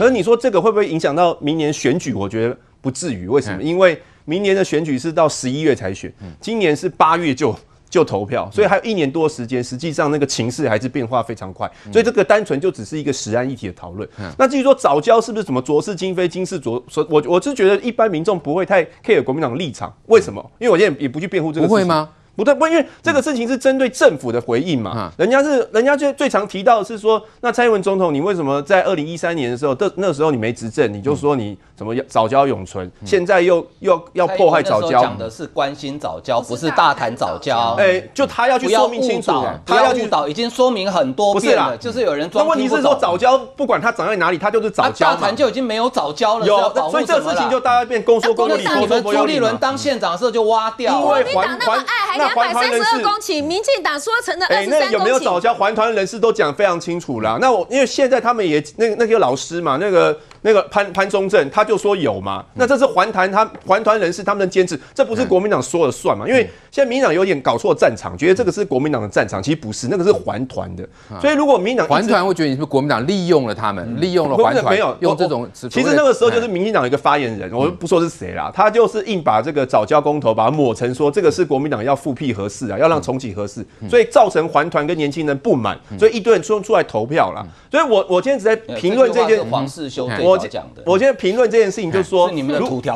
可是你说这个会不会影响到明年选举？我觉得不至于。为什么？因为明年的选举是到十一月才选，今年是八月就。就投票，所以还有一年多的时间，实际上那个情势还是变化非常快，所以这个单纯就只是一个实案议题的讨论。那至于说早教是不是什么浊是今非今是浊，我我是觉得一般民众不会太 care 国民党的立场，为什么？因为我现在也不去辩护这个。不会吗？不对，不，因为这个事情是针对政府的回应嘛。人家是，人家最最常提到的是说，那蔡英文总统，你为什么在二零一三年的时候，那那时候你没执政，你就说你怎么早教永存，现在又又要破坏早教？讲的是关心早教，不是大谈早教。哎，就他要去说明清楚，他要误导，已经说明很多遍了。就是有人装。那问题是说早教不管他长在哪里，他就是早教。大谈就已经没有早教了。有，所以这个事情就大家变公说公有理，婆说婆有理。朱立伦当县长的时候就挖掉，因为环环那环团人士。公顷，民进党说成了二十三公顷。哎，那有没有早教？环团人士都讲非常清楚了。那我因为现在他们也那那个老师嘛，那个。那个潘潘宗正他就说有嘛，那这是环团他环团人士他们的坚持，这不是国民党说了算嘛？因为现在民进党有点搞错战场，觉得这个是国民党的战场，其实不是，那个是环团的。所以如果民进党环团会觉得你是不是国民党利用了他们，利用了环团，没有用这种。其实那个时候就是民进党一个发言人，我不说是谁啦，他就是硬把这个早教公投把它抹成说这个是国民党要复辟合适啊，要让重启合适，所以造成环团跟年轻人不满，所以一堆人出出来投票了。所以我我今天只在评论这件黄世修我讲的，我今天。评论这件事情，就是说，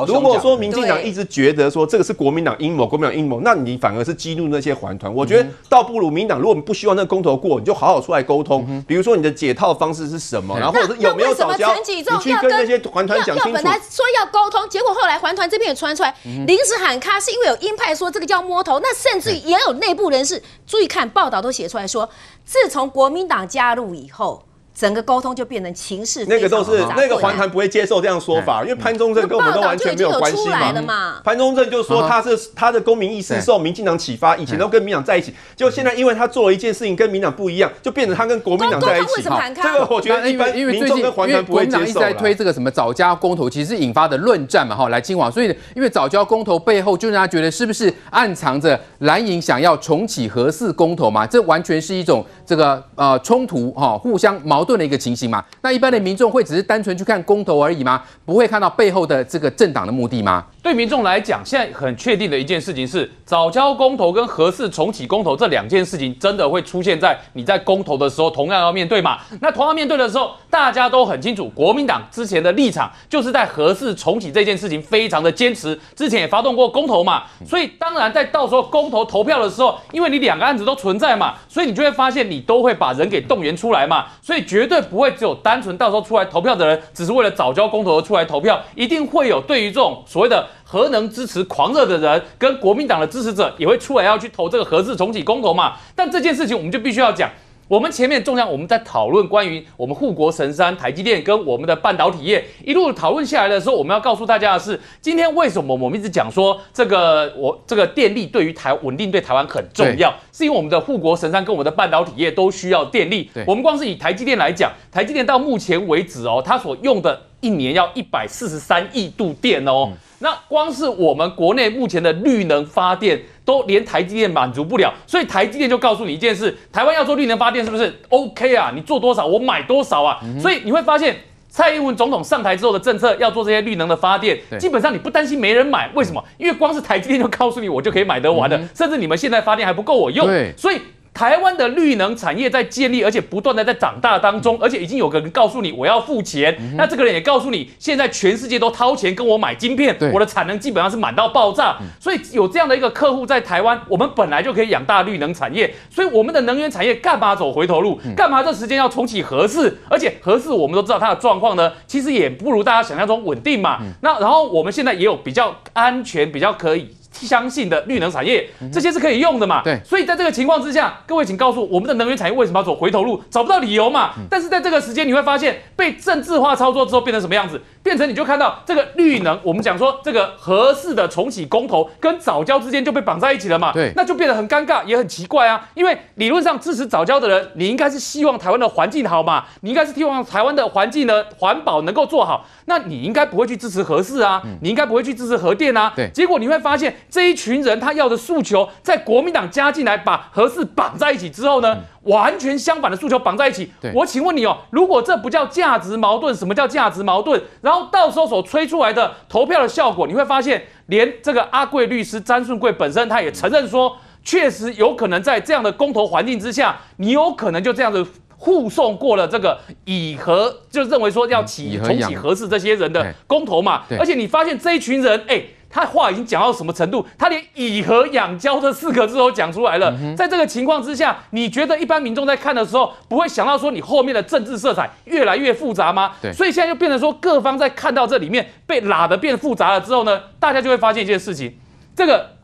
如果说民进党一直觉得说这个是国民党阴谋，国民党阴谋，那你反而是激怒那些环团。我觉得倒不如民进党，如果你不希望那个公投过，你就好好出来沟通。比如说你的解套方式是什么，然后或者是有没有藻礁，你去跟那些环团讲清楚。本来说要沟通，结果后来环团这边也传出来，临时喊卡是因为有鹰派说这个叫摸头，那甚至也有内部人士注意看报道都写出来说，自从国民党加入以后。整个沟通就变成情势，那个都是那个环团不会接受这样说法，因为潘忠正跟我们都完全没有关系嘛。潘忠正就说他是他的公民意识受民进党启发，以前都跟民党在一起，就现在因为他做了一件事情跟民党不一样，就变成他跟国民党在一起。这个我觉得一般因为民众跟环团不会接受。国民党一直在推这个什么藻礁公投，其实引发的论战嘛，哈，来金网。所以因为早教公投背后，就让他觉得是不是暗藏着蓝营想要重启核四公投嘛？这完全是一种这个呃冲突哈，互相矛。矛盾的一个情形嘛，那一般的民众会只是单纯去看公投而已吗？不会看到背后的这个政党的目的吗？对民众来讲，现在很确定的一件事情是，早交公投跟核四重启公投这两件事情，真的会出现在你在公投的时候，同样要面对嘛？那同样面对的时候，大家都很清楚，国民党之前的立场就是在核四重启这件事情非常的坚持，之前也发动过公投嘛，所以当然在到时候公投投票的时候，因为你两个案子都存在嘛，所以你就会发现你都会把人给动员出来嘛，所以绝对不会只有单纯到时候出来投票的人，只是为了早交公投而出来投票，一定会有对于这种所谓的。核能支持狂热的人跟国民党的支持者也会出来要去投这个核四重启公投嘛？但这件事情我们就必须要讲。我们前面重要，我们在讨论关于我们护国神山台积电跟我们的半导体业一路讨论下来的时候，我们要告诉大家的是，今天为什么我们一直讲说这个我这个电力对于台稳定对台湾很重要，是因为我们的护国神山跟我们的半导体业都需要电力。我们光是以台积电来讲，台积电到目前为止哦，它所用的一年要一百四十三亿度电哦。那光是我们国内目前的绿能发电，都连台积电满足不了，所以台积电就告诉你一件事：台湾要做绿能发电，是不是 OK 啊？你做多少，我买多少啊！所以你会发现，蔡英文总统上台之后的政策，要做这些绿能的发电，基本上你不担心没人买，为什么？因为光是台积电就告诉你，我就可以买得完的，甚至你们现在发电还不够我用，所以。台湾的绿能产业在建立，而且不断的在长大当中，而且已经有个人告诉你我要付钱，嗯、那这个人也告诉你，现在全世界都掏钱跟我买晶片，我的产能基本上是满到爆炸，嗯、所以有这样的一个客户在台湾，我们本来就可以养大绿能产业，所以我们的能源产业干嘛走回头路？干嘛这时间要重启核四？而且核四我们都知道它的状况呢，其实也不如大家想象中稳定嘛。嗯、那然后我们现在也有比较安全、比较可以。相信的绿能产业，这些是可以用的嘛？对，所以在这个情况之下，各位请告诉我，我们的能源产业为什么要走回头路？找不到理由嘛？但是在这个时间，你会发现被政治化操作之后变成什么样子？变成你就看到这个绿能，我们讲说这个合适的重启公投跟早教之间就被绑在一起了嘛？对，那就变得很尴尬，也很奇怪啊。因为理论上支持早教的人，你应该是希望台湾的环境好嘛？你应该是希望台湾的环境呢环保能够做好，那你应该不会去支持核四啊？你应该不会去支持核电啊？对，结果你会发现。这一群人他要的诉求，在国民党加进来把核四绑在一起之后呢，完全相反的诉求绑在一起。我请问你哦，如果这不叫价值矛盾，什么叫价值矛盾？然后到时候所吹出来的投票的效果，你会发现，连这个阿贵律师詹顺贵本身他也承认说，确实有可能在这样的公投环境之下，你有可能就这样子。护送过了这个以核，就认为说要起重启核四这些人的公投嘛，而且你发现这一群人，哎，他话已经讲到什么程度？他连以和养交这四个字都讲出来了。在这个情况之下，你觉得一般民众在看的时候，不会想到说你后面的政治色彩越来越复杂吗？所以现在就变成说，各方在看到这里面被拉得变复杂了之后呢，大家就会发现一件事情，这个。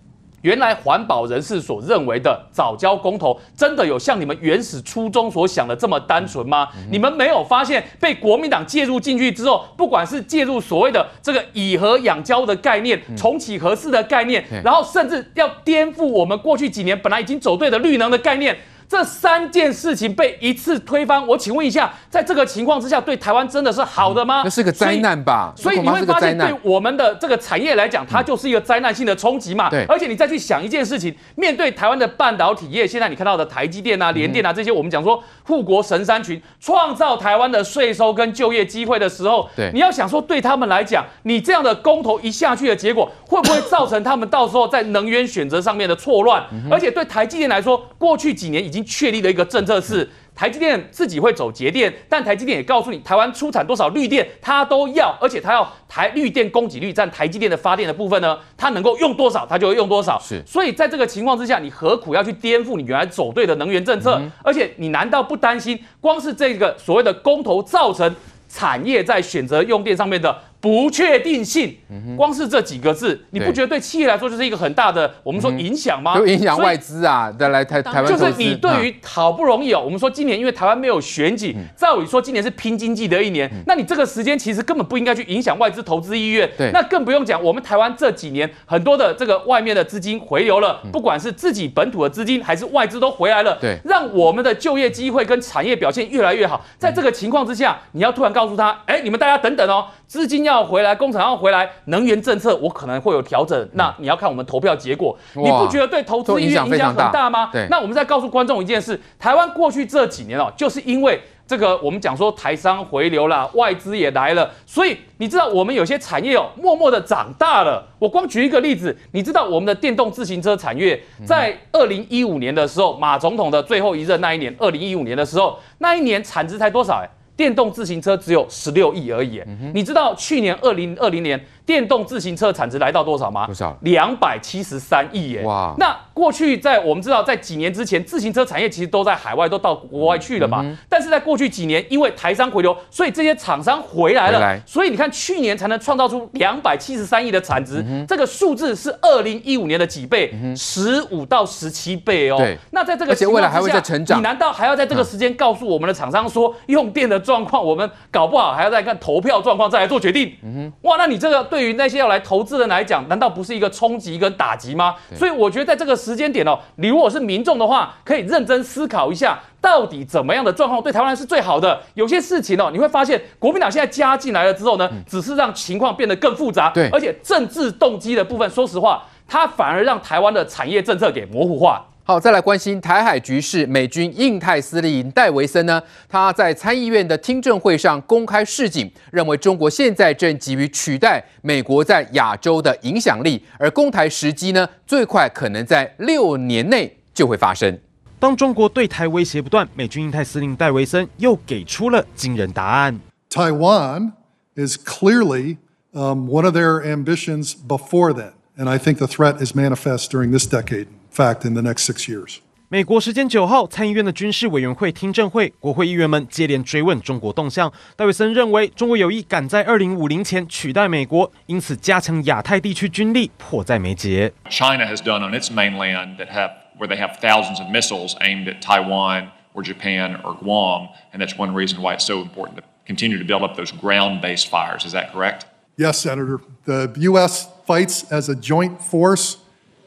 原来环保人士所认为的早教公投，真的有像你们原始初衷所想的这么单纯吗？你们没有发现被国民党介入进去之后，不管是介入所谓的这个以和养教的概念、重启合适的概念，然后甚至要颠覆我们过去几年本来已经走对的绿能的概念。这三件事情被一次推翻，我请问一下，在这个情况之下，对台湾真的是好的吗？那是个灾难吧。所以，你会发现，对我们的这个产业来讲，它就是一个灾难性的冲击嘛。对。而且你再去想一件事情，面对台湾的半导体业，现在你看到的台积电啊、联电啊这些，我们讲说护国神山群，创造台湾的税收跟就业机会的时候，对，你要想说，对他们来讲，你这样的公投一下去的结果，会不会造成他们到时候在能源选择上面的错乱？而且对台积电来说，过去几年已经。确立的一个政策是，台积电自己会走节电，但台积电也告诉你，台湾出产多少绿电，它都要，而且它要台绿电供给率占台积电的发电的部分呢，它能够用多少，它就会用多少。是，所以在这个情况之下，你何苦要去颠覆你原来走对的能源政策？嗯、而且你难道不担心，光是这个所谓的公投造成产业在选择用电上面的？不确定性，光是这几个字，你不觉得对企业来说就是一个很大的我们说影响吗？就影响外资啊，再来台台湾。就是你对于好不容易哦，我们说今年因为台湾没有选举，照理说今年是拼经济的一年，那你这个时间其实根本不应该去影响外资投资意愿。对，那更不用讲，我们台湾这几年很多的这个外面的资金回流了，不管是自己本土的资金还是外资都回来了，对，让我们的就业机会跟产业表现越来越好。在这个情况之下，你要突然告诉他，哎，你们大家等等哦。资金要回来，工厂要回来，能源政策我可能会有调整。那你要看我们投票结果，你不觉得对投资意愿影响很大吗？对。那我们再告诉观众一件事：台湾过去这几年哦，就是因为这个我们讲说台商回流了，外资也来了，所以你知道我们有些产业哦，默默的长大了。我光举一个例子，你知道我们的电动自行车产业在二零一五年的时候，马总统的最后一任那一年，二零一五年的时候，那一年产值才多少？哎，电动自行车只有十六亿而已。你知道去年二零二零年，电动自行车产值来到多少吗？多少？两百七十三亿耶！哇！那过去在我们知道，在几年之前，自行车产业其实都在海外，都到国外去了嘛。嗯、但是在过去几年，因为台商回流，所以这些厂商回来了。来所以你看，去年才能创造出两百七十三亿的产值，嗯、这个数字是二零一五年的几倍？十五、嗯、到十七倍哦。对。那在这个情况之下，而且未来还会再成长。你难道还要在这个时间告诉我们的厂商说，用电的状况，我们搞不好还要再看投票状况再来做决定？嗯哼。哇，那你这个对。对于那些要来投资人来讲，难道不是一个冲击跟打击吗？所以我觉得在这个时间点哦，你如果是民众的话，可以认真思考一下，到底怎么样的状况对台湾人是最好的。有些事情哦，你会发现国民党现在加进来了之后呢，只是让情况变得更复杂，对，而且政治动机的部分，说实话，它反而让台湾的产业政策给模糊化。好，再来关心台海局势。美军印太司令戴维森呢，他在参议院的听证会上公开示警，认为中国现在正急于取代美国在亚洲的影响力，而攻台时机呢，最快可能在六年内就会发生。当中国对台威胁不断，美军印太司令戴维森又给出了惊人答案：Taiwan is clearly um, one of their ambitions before then, and I think the threat is manifest during this decade. Fact in the next six years. 美国时间九号，参议院的军事委员会听证会，国会议员们接连追问中国动向。戴维森认为，中国有意赶在二零五零前取代美国，因此加强亚太地区军力迫在眉睫。China has done on its mainland that have where they have thousands of missiles aimed at Taiwan or Japan or Guam, and that's one reason why it's so important to continue to build up those ground-based fires. Is that correct? Yes, Senator. The U.S. fights as a joint force.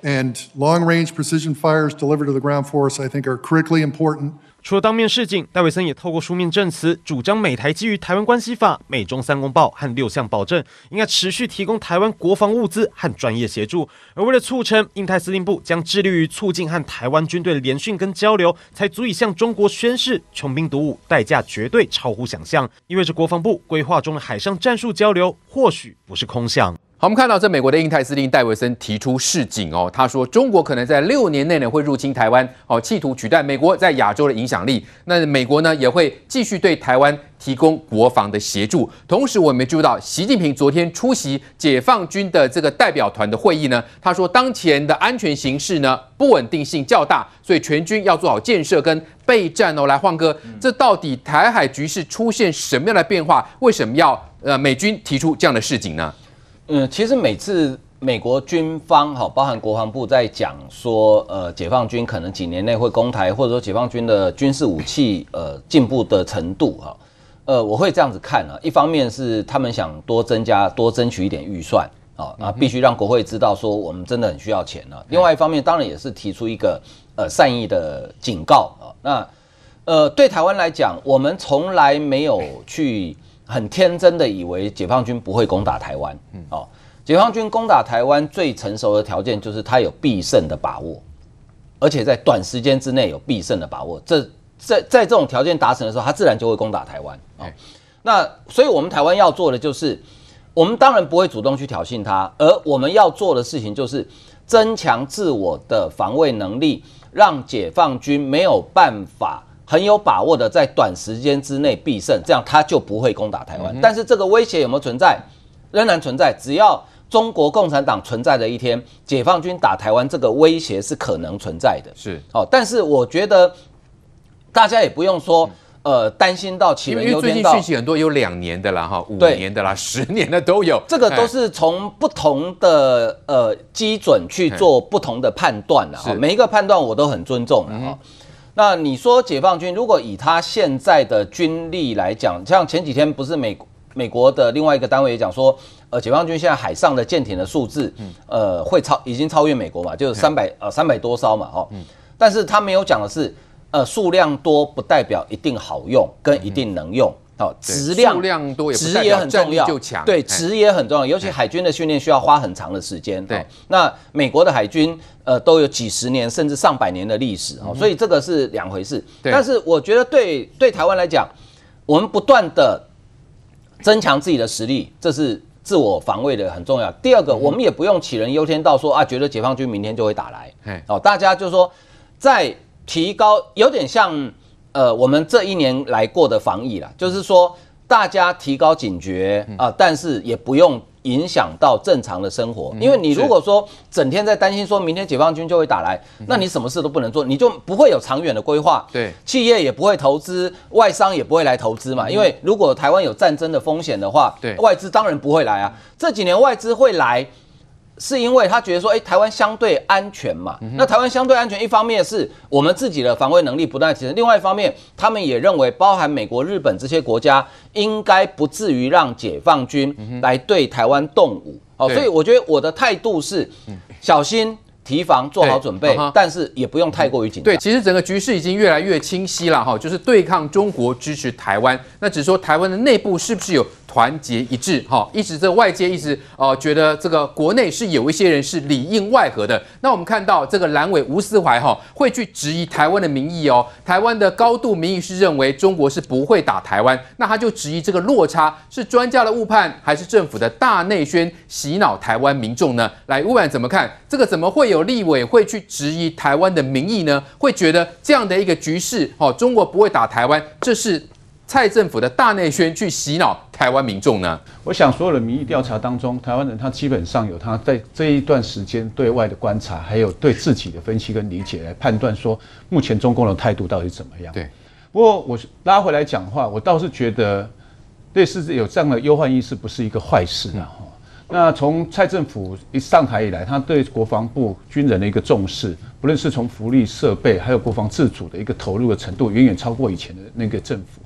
And long-range precision fires delivered to the ground force, I think, are critically important. 除了当面示警，戴维森也透过书面证词，主张美台基于《台湾关系法》、美中三公报和六项保证，应该持续提供台湾国防物资和专业协助。而为了促成印太司令部将致力于促进和台湾军队的联训跟交流，才足以向中国宣示穷兵黩武，代价绝对超乎想象，意味着国防部规划中的海上战术交流或许不是空想。我们看到这美国的印太司令戴维森提出示警哦，他说中国可能在六年内呢会入侵台湾，哦，企图取代美国在亚洲的影响力。那美国呢也会继续对台湾提供国防的协助。同时，我们注意到习近平昨天出席解放军的这个代表团的会议呢，他说当前的安全形势呢不稳定性较大，所以全军要做好建设跟备战哦。来，晃哥，这到底台海局势出现什么样的变化？为什么要呃美军提出这样的示警呢？嗯，其实每次美国军方哈，包含国防部在讲说，呃，解放军可能几年内会攻台，或者说解放军的军事武器呃进步的程度哈，呃，我会这样子看啊。一方面是他们想多增加、多争取一点预算啊，那必须让国会知道说我们真的很需要钱了。另外一方面，当然也是提出一个呃善意的警告啊。那呃，对台湾来讲，我们从来没有去。很天真的以为解放军不会攻打台湾，哦，解放军攻打台湾最成熟的条件就是他有必胜的把握，而且在短时间之内有必胜的把握。这在在这种条件达成的时候，他自然就会攻打台湾。哦，那所以我们台湾要做的就是，我们当然不会主动去挑衅他，而我们要做的事情就是增强自我的防卫能力，让解放军没有办法。很有把握的在短时间之内必胜，这样他就不会攻打台湾。但是这个威胁有没有存在？仍然存在。只要中国共产党存在的一天，解放军打台湾这个威胁是可能存在的。是哦，但是我觉得大家也不用说呃担心到杞人忧天。因为最近讯息很多，有两年的啦，哈，五年的啦，十年的都有。这个都是从不同的呃基准去做不同的判断的哈。每一个判断我都很尊重的哈。那你说解放军如果以他现在的军力来讲，像前几天不是美美国的另外一个单位也讲说，呃，解放军现在海上的舰艇的数字，呃，会超已经超越美国嘛，就是三百呃三百多艘嘛，哦，但是他没有讲的是，呃，数量多不代表一定好用跟一定能用。好，质量、量多也质也很重要，对，质也很重要，尤其海军的训练需要花很长的时间。对，那美国的海军呃都有几十年甚至上百年的历史哦，所以这个是两回事。但是我觉得对对台湾来讲，我们不断的增强自己的实力，这是自我防卫的很重要。第二个，我们也不用杞人忧天到说啊，觉得解放军明天就会打来。哦，大家就说在提高，有点像。呃，我们这一年来过的防疫啦，就是说大家提高警觉啊，呃，但是也不用影响到正常的生活，因为你如果说整天在担心说明天解放军就会打来，那你什么事都不能做，你就不会有长远的规划，对，企业也不会投资，外商也不会来投资嘛，因为如果台湾有战争的风险的话，对，外资当然不会来啊，这几年外资会来。是因为他觉得说，哎，台湾相对安全嘛。那台湾相对安全，一方面是我们自己的防卫能力不断提升，另外一方面，他们也认为，包含美国、日本这些国家，应该不至于让解放军来对台湾动武。哦，所以我觉得我的态度是小心提防，做好准备，但是也不用太过于紧张。对，其实整个局势已经越来越清晰了哈，就是对抗中国，支持台湾。那只是说台湾的内部是不是有？团结一致，哈，一直这外界一直呃觉得这个国内是有一些人是里应外合的。那我们看到这个蓝委吴思怀哈会去质疑台湾的民意哦，台湾的高度民意是认为中国是不会打台湾，那他就质疑这个落差是专家的误判还是政府的大内宣洗脑台湾民众呢？来，吴婉怎么看这个？怎么会有立委会去质疑台湾的民意呢？会觉得这样的一个局势，哦，中国不会打台湾，这是？蔡政府的大内宣去洗脑台湾民众呢？我想所有的民意调查当中，台湾人他基本上有他在这一段时间对外的观察，还有对自己的分析跟理解来判断说，目前中共的态度到底怎么样？对。不过我拉回来讲话，我倒是觉得类似有这样的忧患意识不是一个坏事啊。嗯。那从蔡政府一上台以来，他对国防部军人的一个重视，不论是从福利设备，还有国防自主的一个投入的程度，远远超过以前的那个政府。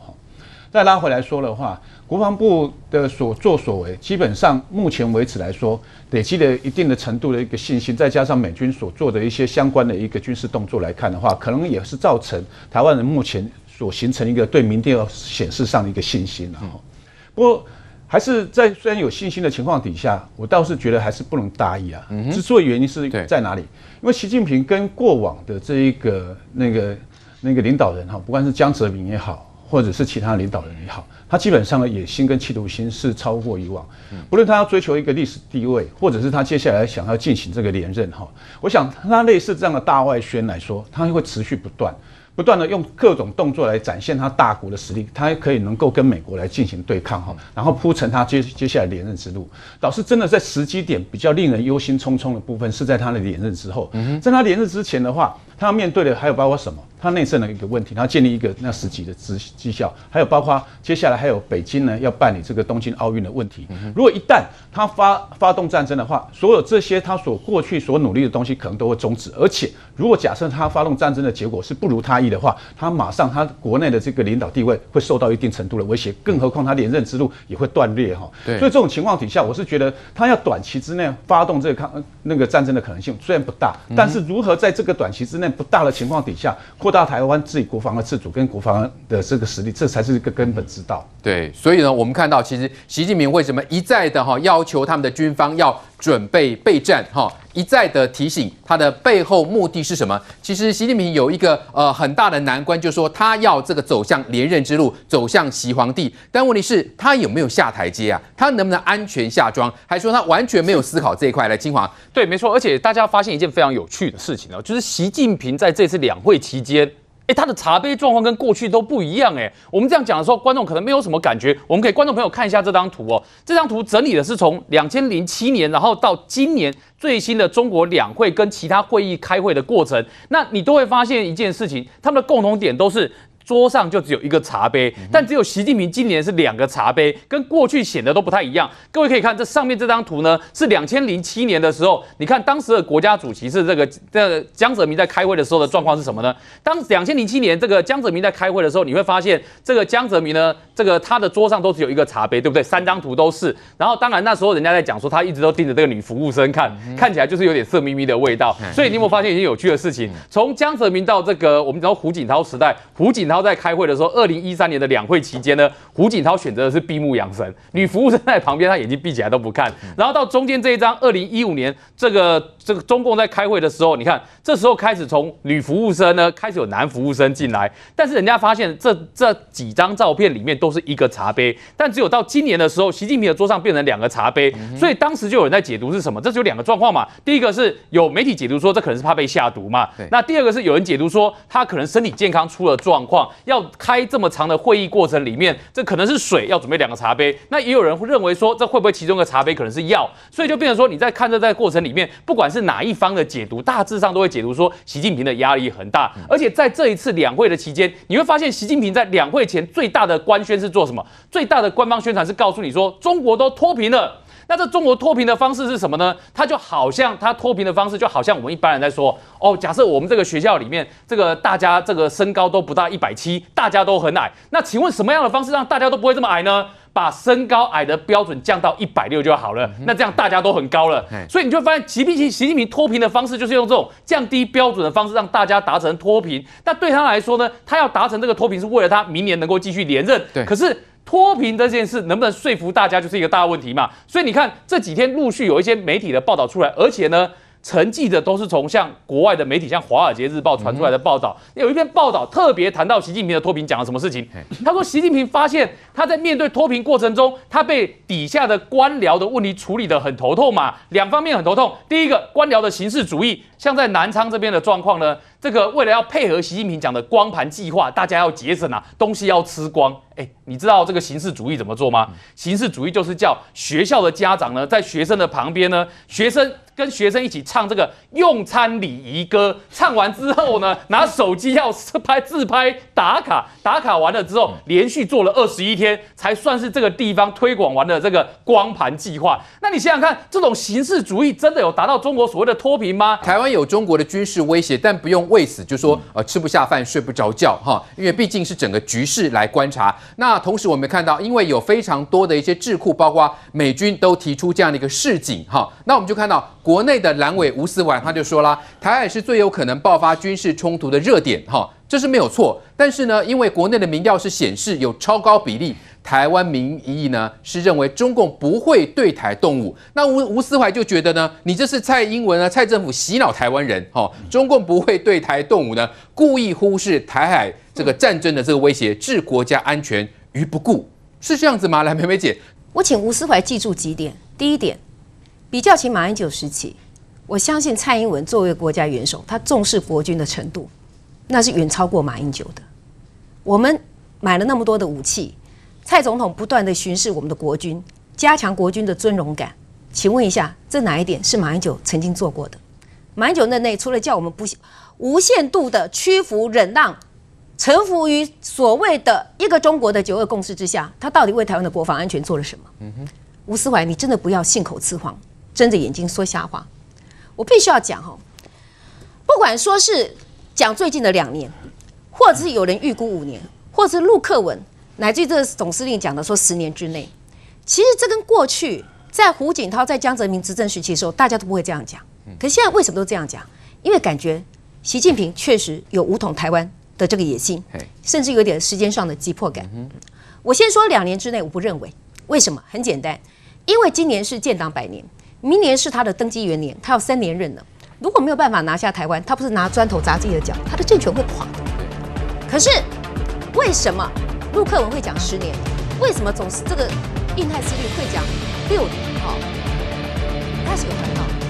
再拉回来说的话，国防部的所作所为，基本上目前为止来说，累积了一定的程度的一个信心，再加上美军所做的一些相关的一个军事动作来看的话，可能也是造成台湾人目前所形成一个对明天要显示上的一个信心了。不过，还是在虽然有信心的情况底下，我倒是觉得还是不能大意啊。之所以原因是在哪里？因为习近平跟过往的这一个那个那个领导人哈，不管是江泽民也好，或者是其他领导人也好，他基本上的野心跟企图心是超过以往。不论他要追求一个历史地位，或者是他接下来想要进行这个连任哈，我想他类似这样的大外宣来说，他会持续不断。不断的用各种动作来展现他大国的实力，他可以能够跟美国来进行对抗哈，然后铺成他接接下来连任之路。倒是真的在时机点比较令人忧心忡忡的部分，是在他的连任之后。在他连任之前的话，他要面对的还有包括什么？他内政的一个问题，他要建立一个那十级的绩绩效，还有包括接下来还有北京呢要办理这个东京奥运的问题。如果一旦他发发动战争的话，所有这些他所过去所努力的东西可能都会终止。而且如果假设他发动战争的结果是不如他意的话，他马上他国内的这个领导地位会受到一定程度的威胁，更何况他连任之路也会断裂哈。对。所以这种情况底下，我是觉得他要短期之内发动这个抗那个战争的可能性虽然不大，但是如何在这个短期之内不大的情况底下扩大台湾自己国防的自主跟国防的这个实力，这才是一个根本之道。对，所以呢，我们看到其实习近平为什么一再的哈要求他们的军方要准备备战哈，一再的提醒他的背后目的是什么？其实习近平有一个呃很大的难关，就是说他要这个走向连任之路，走向习皇帝。但问题是，他有没有下台阶啊？他能不能安全下庄？还说他完全没有思考这一块？来，清华，对，没错。而且大家发现一件非常有趣的事情哦，就是习近平在这次两会期间。哎，他的茶杯状况跟过去都不一样哎。我们这样讲的时候，观众可能没有什么感觉。我们给观众朋友看一下这张图哦。这张图整理的是从两千零七年，然后到今年最新的中国两会跟其他会议开会的过程。那你都会发现一件事情，他们的共同点都是。桌上就只有一个茶杯，但只有习近平今年是两个茶杯，跟过去显得都不太一样。各位可以看这上面这张图呢，是两千零七年的时候，你看当时的国家主席是这个这个江泽民在开会的时候的状况是什么呢？当两千零七年这个江泽民在开会的时候，你会发现这个江泽民呢，这个他的桌上都只有一个茶杯，对不对？三张图都是。然后当然那时候人家在讲说他一直都盯着这个女服务生看，看起来就是有点色眯眯的味道。所以你有没有发现一件有趣的事情？从江泽民到这个我们讲胡锦涛时代，胡锦涛。在开会的时候，二零一三年的两会期间呢，胡锦涛选择的是闭目养神，女服务生在旁边，他眼睛闭起来都不看。然后到中间这一张，二零一五年这个这个中共在开会的时候，你看这时候开始从女服务生呢开始有男服务生进来，但是人家发现这这几张照片里面都是一个茶杯，但只有到今年的时候，习近平的桌上变成两个茶杯，所以当时就有人在解读是什么？这就有两个状况嘛。第一个是有媒体解读说这可能是怕被下毒嘛，那第二个是有人解读说他可能身体健康出了状况。要开这么长的会议过程里面，这可能是水，要准备两个茶杯。那也有人会认为说，这会不会其中一个茶杯可能是药？所以就变成说，你在看这在过程里面，不管是是哪一方的解读，大致上都会解读说，习近平的压力很大。而且在这一次两会的期间，你会发现，习近平在两会前最大的官宣是做什么？最大的官方宣传是告诉你说，中国都脱贫了。那这中国脱贫的方式是什么呢？他就好像他脱贫的方式，就好像我们一般人在说哦，假设我们这个学校里面，这个大家这个身高都不到一百七，大家都很矮。那请问什么样的方式让大家都不会这么矮呢？把身高矮的标准降到一百六就好了。那这样大家都很高了。所以你就会发现，习近平习近平脱贫的方式就是用这种降低标准的方式让大家达成脱贫。那对他来说呢，他要达成这个脱贫是为了他明年能够继续连任。对，可是。脱贫这件事能不能说服大家，就是一个大问题嘛。所以你看这几天陆续有一些媒体的报道出来，而且呢，承继的都是从像国外的媒体，像《华尔街日报》传出来的报道。有一篇报道特别谈到习近平的脱贫，讲了什么事情？他说，习近平发现他在面对脱贫过程中，他被底下的官僚的问题处理得很头痛嘛。两方面很头痛。第一个，官僚的形式主义，像在南昌这边的状况呢。这个为了要配合习近平讲的光盘计划，大家要节省啊，东西要吃光。哎，你知道这个形式主义怎么做吗？形式主义就是叫学校的家长呢，在学生的旁边呢，学生跟学生一起唱这个用餐礼仪歌，唱完之后呢，拿手机要拍自拍打卡，打卡完了之后，连续做了二十一天，才算是这个地方推广完的这个光盘计划。那你想想看，这种形式主义真的有达到中国所谓的脱贫吗？台湾有中国的军事威胁，但不用为此就说呃吃不下饭、睡不着觉哈，因为毕竟是整个局势来观察。那同时我们看到，因为有非常多的一些智库，包括美军都提出这样的一个示警哈，那我们就看到国内的蓝委吴思怀他就说了，台海是最有可能爆发军事冲突的热点哈，这是没有错。但是呢，因为国内的民调是显示有超高比例。台湾民意呢是认为中共不会对台动武，那吴吴思怀就觉得呢，你这是蔡英文啊，蔡政府洗脑台湾人，哈，中共不会对台动武呢，故意忽视台海这个战争的这个威胁，置国家安全于不顾，是这样子吗？来，梅梅姐，我请吴思怀记住几点，第一点，比较起马英九时期，我相信蔡英文作为国家元首，他重视国军的程度，那是远超过马英九的。我们买了那么多的武器。蔡总统不断地巡视我们的国军，加强国军的尊荣感。请问一下，这哪一点是马英九曾经做过的？马英九任内除了叫我们不无限度的屈服、忍让、臣服于所谓的一个中国的九二共识之下，他到底为台湾的国防安全做了什么？嗯哼，吴思怀，你真的不要信口雌黄，睁着眼睛说瞎话。我必须要讲哦，不管说是讲最近的两年，或者是有人预估五年，或者是陆克文。乃至于这个总司令讲的说十年之内，其实这跟过去在胡锦涛在江泽民执政时期的时候，大家都不会这样讲。可是现在为什么都这样讲？因为感觉习近平确实有武统台湾的这个野心，甚至有点时间上的急迫感。我先说两年之内，我不认为。为什么？很简单，因为今年是建党百年，明年是他的登基元年，他要三连任了。如果没有办法拿下台湾，他不是拿砖头砸自己的脚，他的政权会垮的。可是为什么？陆克文会讲十年，为什么总是这个印太司令会讲六年？哈，他是有谈到。